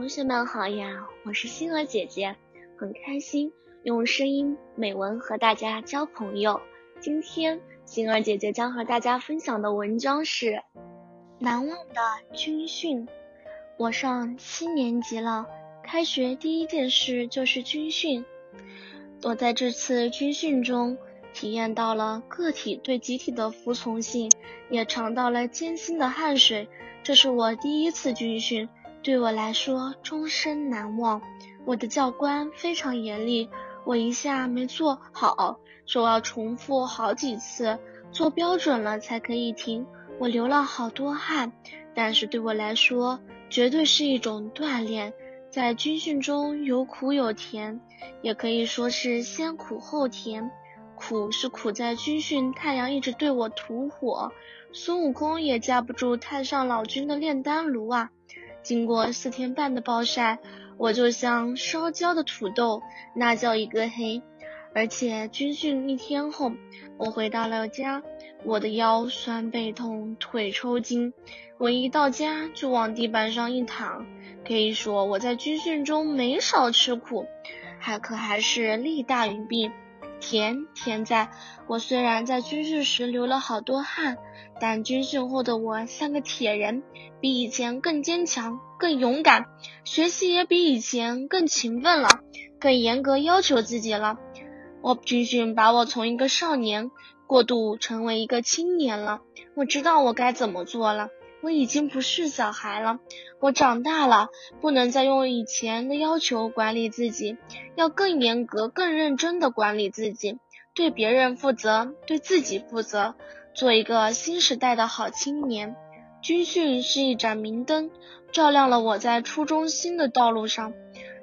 同学们好呀，我是星儿姐姐，很开心用声音美文和大家交朋友。今天星儿姐姐将和大家分享的文章是难忘的军训。我上七年级了，开学第一件事就是军训。我在这次军训中体验到了个体对集体的服从性，也尝到了艰辛的汗水。这是我第一次军训。对我来说终身难忘。我的教官非常严厉，我一下没做好，说要重复好几次，做标准了才可以停。我流了好多汗，但是对我来说绝对是一种锻炼。在军训中有苦有甜，也可以说是先苦后甜。苦是苦在军训，太阳一直对我吐火，孙悟空也架不住太上老君的炼丹炉啊。经过四天半的暴晒，我就像烧焦的土豆，那叫一个黑。而且军训一天后，我回到了家，我的腰酸背痛，腿抽筋。我一到家就往地板上一躺，可以说我在军训中没少吃苦，还可还是利大于弊。甜甜在，我虽然在军训时流了好多汗，但军训后的我像个铁人，比以前更坚强、更勇敢，学习也比以前更勤奋了，更严格要求自己了。我军训把我从一个少年过渡成为一个青年了，我知道我该怎么做了。我已经不是小孩了，我长大了，不能再用以前的要求管理自己，要更严格、更认真的管理自己，对别人负责，对自己负责，做一个新时代的好青年。军训是一盏明灯，照亮了我在初中新的道路上。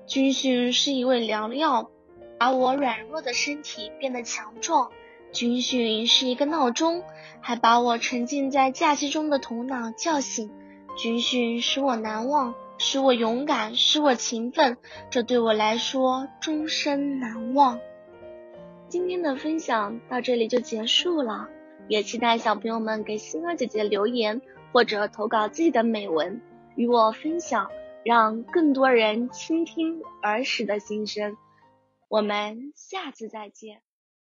军训是一味良药，把我软弱的身体变得强壮。军训是一个闹钟，还把我沉浸在假期中的头脑叫醒。军训使我难忘，使我勇敢，使我勤奋，这对我来说终身难忘。今天的分享到这里就结束了，也期待小朋友们给星儿姐姐留言或者投稿自己的美文与我分享，让更多人倾听儿时的心声。我们下次再见。